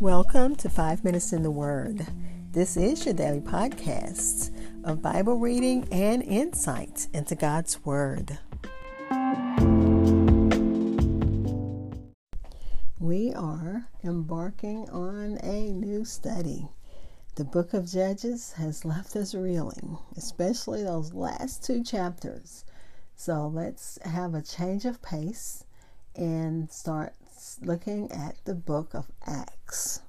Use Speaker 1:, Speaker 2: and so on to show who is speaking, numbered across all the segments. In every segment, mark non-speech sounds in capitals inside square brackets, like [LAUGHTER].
Speaker 1: Welcome to Five Minutes in the Word. This is your daily podcast of Bible reading and insight into God's Word. We are embarking on a new study. The book of Judges has left us reeling, especially those last two chapters. So let's have a change of pace and start looking at the book of Acts.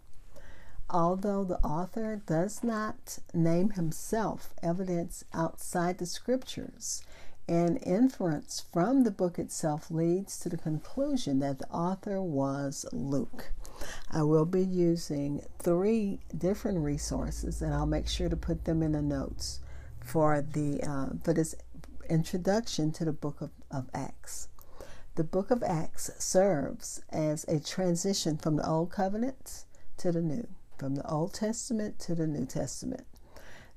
Speaker 1: Although the author does not name himself, evidence outside the scriptures and inference from the book itself leads to the conclusion that the author was Luke. I will be using three different resources, and I'll make sure to put them in the notes for the uh, for this introduction to the book of, of Acts. The book of Acts serves as a transition from the Old Covenant to the New, from the Old Testament to the New Testament.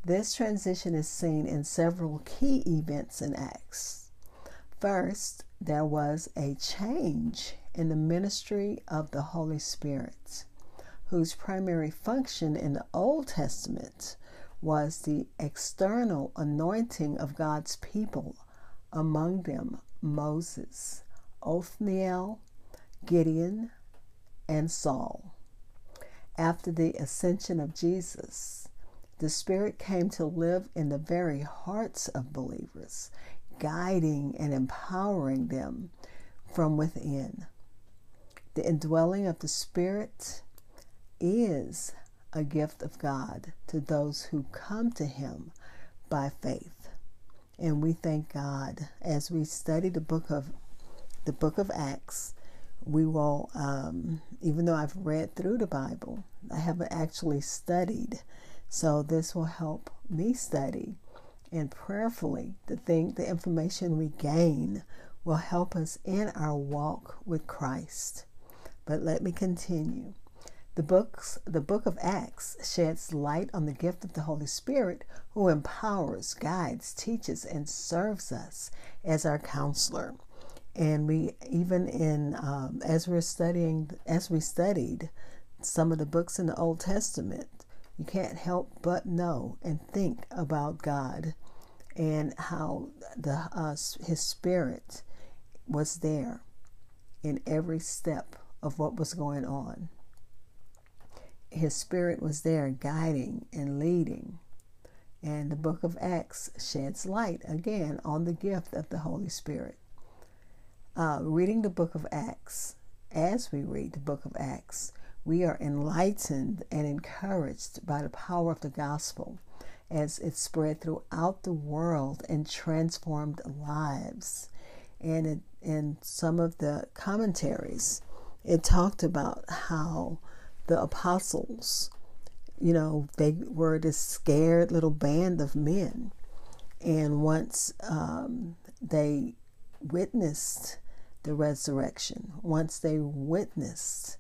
Speaker 1: This transition is seen in several key events in Acts. First, there was a change in the ministry of the Holy Spirit, whose primary function in the Old Testament was the external anointing of God's people, among them Moses. Othniel, Gideon, and Saul. After the ascension of Jesus, the Spirit came to live in the very hearts of believers, guiding and empowering them from within. The indwelling of the Spirit is a gift of God to those who come to Him by faith. And we thank God as we study the book of the book of Acts. We will, um, even though I've read through the Bible, I haven't actually studied. So this will help me study and prayerfully the thing, the information we gain will help us in our walk with Christ. But let me continue. The books, the book of Acts sheds light on the gift of the Holy Spirit who empowers, guides, teaches, and serves us as our counselor and we even in um, as we're studying as we studied some of the books in the old testament you can't help but know and think about god and how the uh, his spirit was there in every step of what was going on. His spirit was there guiding and leading. And the book of acts sheds light again on the gift of the holy spirit uh, reading the book of Acts, as we read the book of Acts, we are enlightened and encouraged by the power of the gospel as it spread throughout the world and transformed lives. And it, in some of the commentaries, it talked about how the apostles, you know, they were this scared little band of men. And once um, they witnessed the resurrection, once they witnessed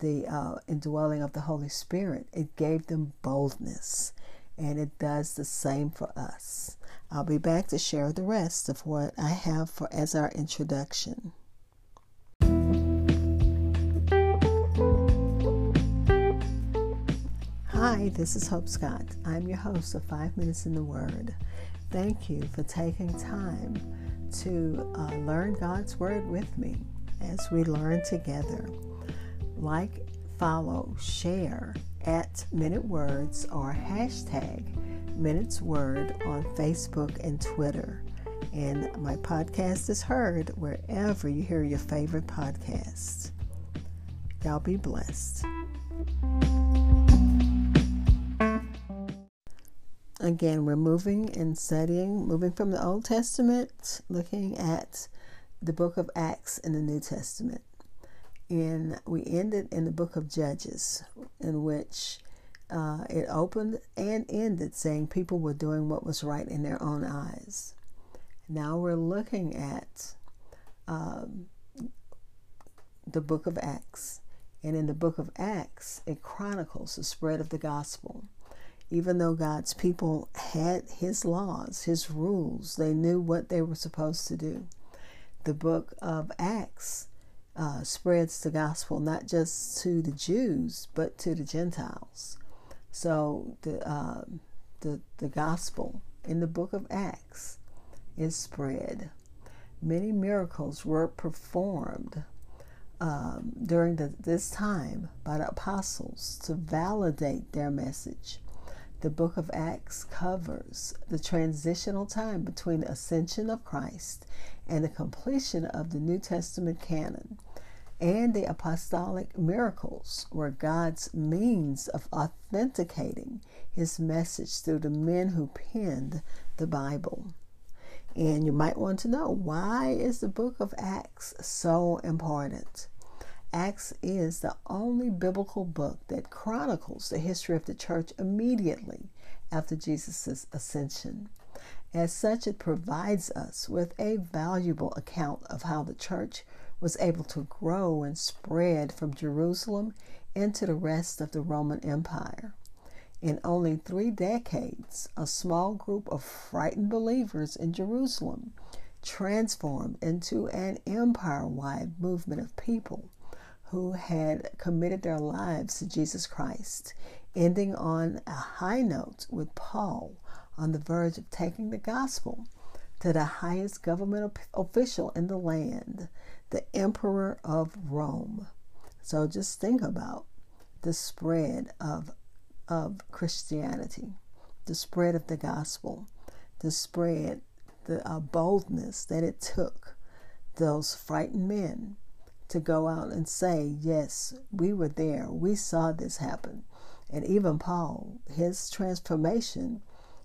Speaker 1: the uh, indwelling of the Holy Spirit, it gave them boldness. And it does the same for us. I'll be back to share the rest of what I have for as our introduction. Hi, this is Hope Scott. I'm your host of Five Minutes in the Word. Thank you for taking time to uh, learn God's Word with me as we learn together. Like, follow, share at Minute Words or hashtag Minutes Word on Facebook and Twitter. And my podcast is heard wherever you hear your favorite podcasts. Y'all be blessed. Again, we're moving and studying, moving from the Old Testament, looking at the book of Acts in the New Testament. And we ended in the book of Judges, in which uh, it opened and ended saying people were doing what was right in their own eyes. Now we're looking at um, the book of Acts. And in the book of Acts, it chronicles the spread of the gospel even though God's people had His laws, His rules, they knew what they were supposed to do. The book of Acts uh, spreads the gospel not just to the Jews but to the Gentiles. So the uh, the the gospel in the book of Acts is spread. Many miracles were performed um, during the, this time by the apostles to validate their message. The book of Acts covers the transitional time between the ascension of Christ and the completion of the New Testament canon and the apostolic miracles were God's means of authenticating his message through the men who penned the Bible. And you might want to know why is the book of Acts so important? Acts is the only biblical book that chronicles the history of the church immediately after Jesus' ascension. As such, it provides us with a valuable account of how the church was able to grow and spread from Jerusalem into the rest of the Roman Empire. In only three decades, a small group of frightened believers in Jerusalem transformed into an empire wide movement of people who had committed their lives to Jesus Christ, ending on a high note with Paul on the verge of taking the gospel to the highest government official in the land, the Emperor of Rome. So just think about the spread of, of Christianity, the spread of the gospel, the spread, the uh, boldness that it took those frightened men to go out and say, Yes, we were there, we saw this happen. And even Paul, his transformation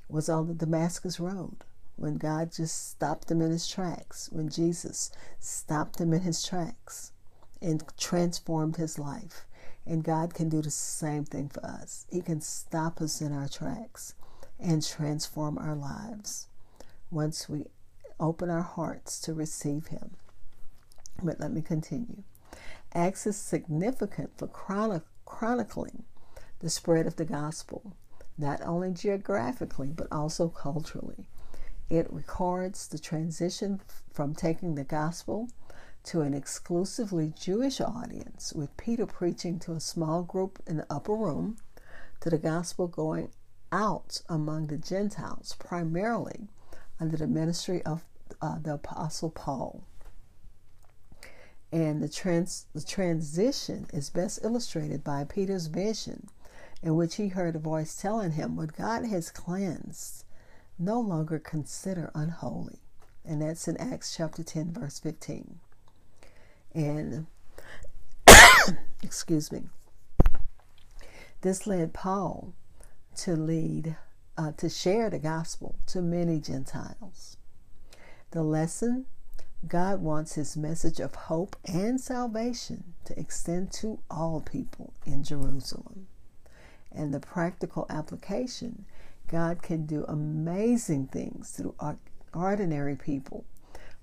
Speaker 1: was on the Damascus Road when God just stopped him in his tracks, when Jesus stopped him in his tracks and transformed his life. And God can do the same thing for us. He can stop us in our tracks and transform our lives once we open our hearts to receive Him. Let me continue. Acts is significant for chronic- chronicling the spread of the gospel, not only geographically, but also culturally. It records the transition from taking the gospel to an exclusively Jewish audience, with Peter preaching to a small group in the upper room, to the gospel going out among the Gentiles, primarily under the ministry of uh, the Apostle Paul. And the, trans- the transition is best illustrated by Peter's vision, in which he heard a voice telling him, What God has cleansed, no longer consider unholy. And that's in Acts chapter 10, verse 15. And, [COUGHS] excuse me, this led Paul to lead, uh, to share the gospel to many Gentiles. The lesson God wants his message of hope and salvation to extend to all people in Jerusalem. And the practical application God can do amazing things through ordinary people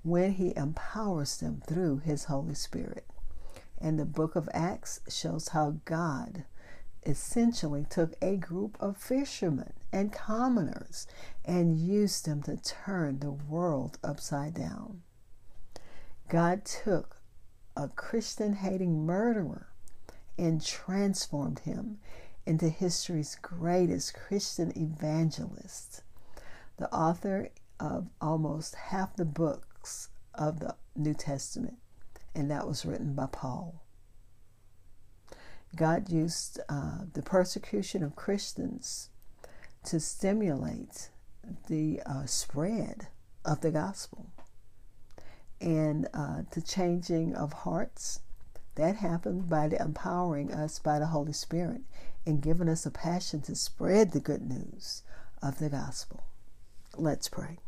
Speaker 1: when He empowers them through His Holy Spirit. And the book of Acts shows how God essentially took a group of fishermen and commoners and used them to turn the world upside down. God took a Christian hating murderer and transformed him into history's greatest Christian evangelist, the author of almost half the books of the New Testament, and that was written by Paul. God used uh, the persecution of Christians to stimulate the uh, spread of the gospel and uh, the changing of hearts. That happened by the empowering us by the Holy Spirit and giving us a passion to spread the good news of the gospel. Let's pray.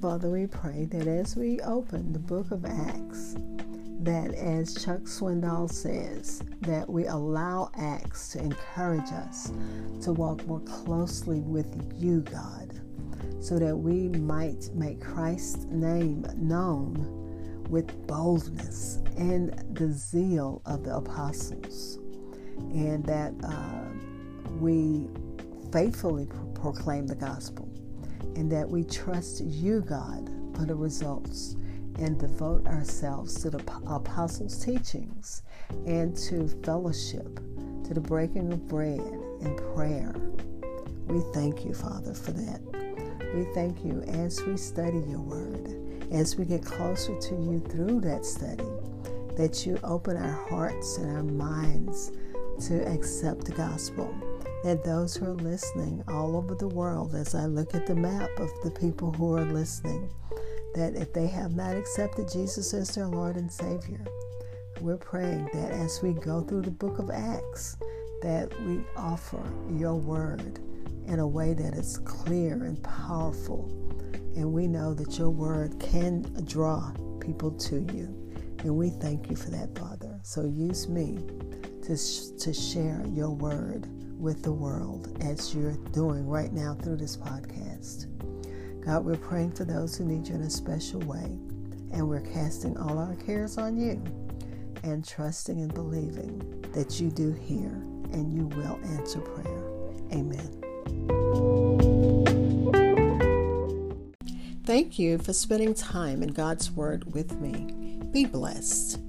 Speaker 1: Father, we pray that as we open the book of Acts, that as Chuck Swindoll says, that we allow Acts to encourage us to walk more closely with you, God, so that we might make Christ's name known with boldness and the zeal of the apostles, and that uh, we faithfully pro- proclaim the gospel and that we trust you, God, for the results and devote ourselves to the apostles' teachings and to fellowship, to the breaking of bread and prayer. We thank you, Father, for that. We thank you as we study your word, as we get closer to you through that study, that you open our hearts and our minds to accept the gospel. That those who are listening all over the world, as I look at the map of the people who are listening, that if they have not accepted Jesus as their Lord and Savior, we're praying that as we go through the book of Acts, that we offer your word in a way that is clear and powerful. And we know that your word can draw people to you. And we thank you for that, Father. So use me to, sh- to share your word with the world as you're doing right now through this podcast. God, we're praying for those who need you in a special way, and we're casting all our cares on you and trusting and believing that you do hear and you will answer prayer. Amen. Thank you for spending time in God's Word with me. Be blessed.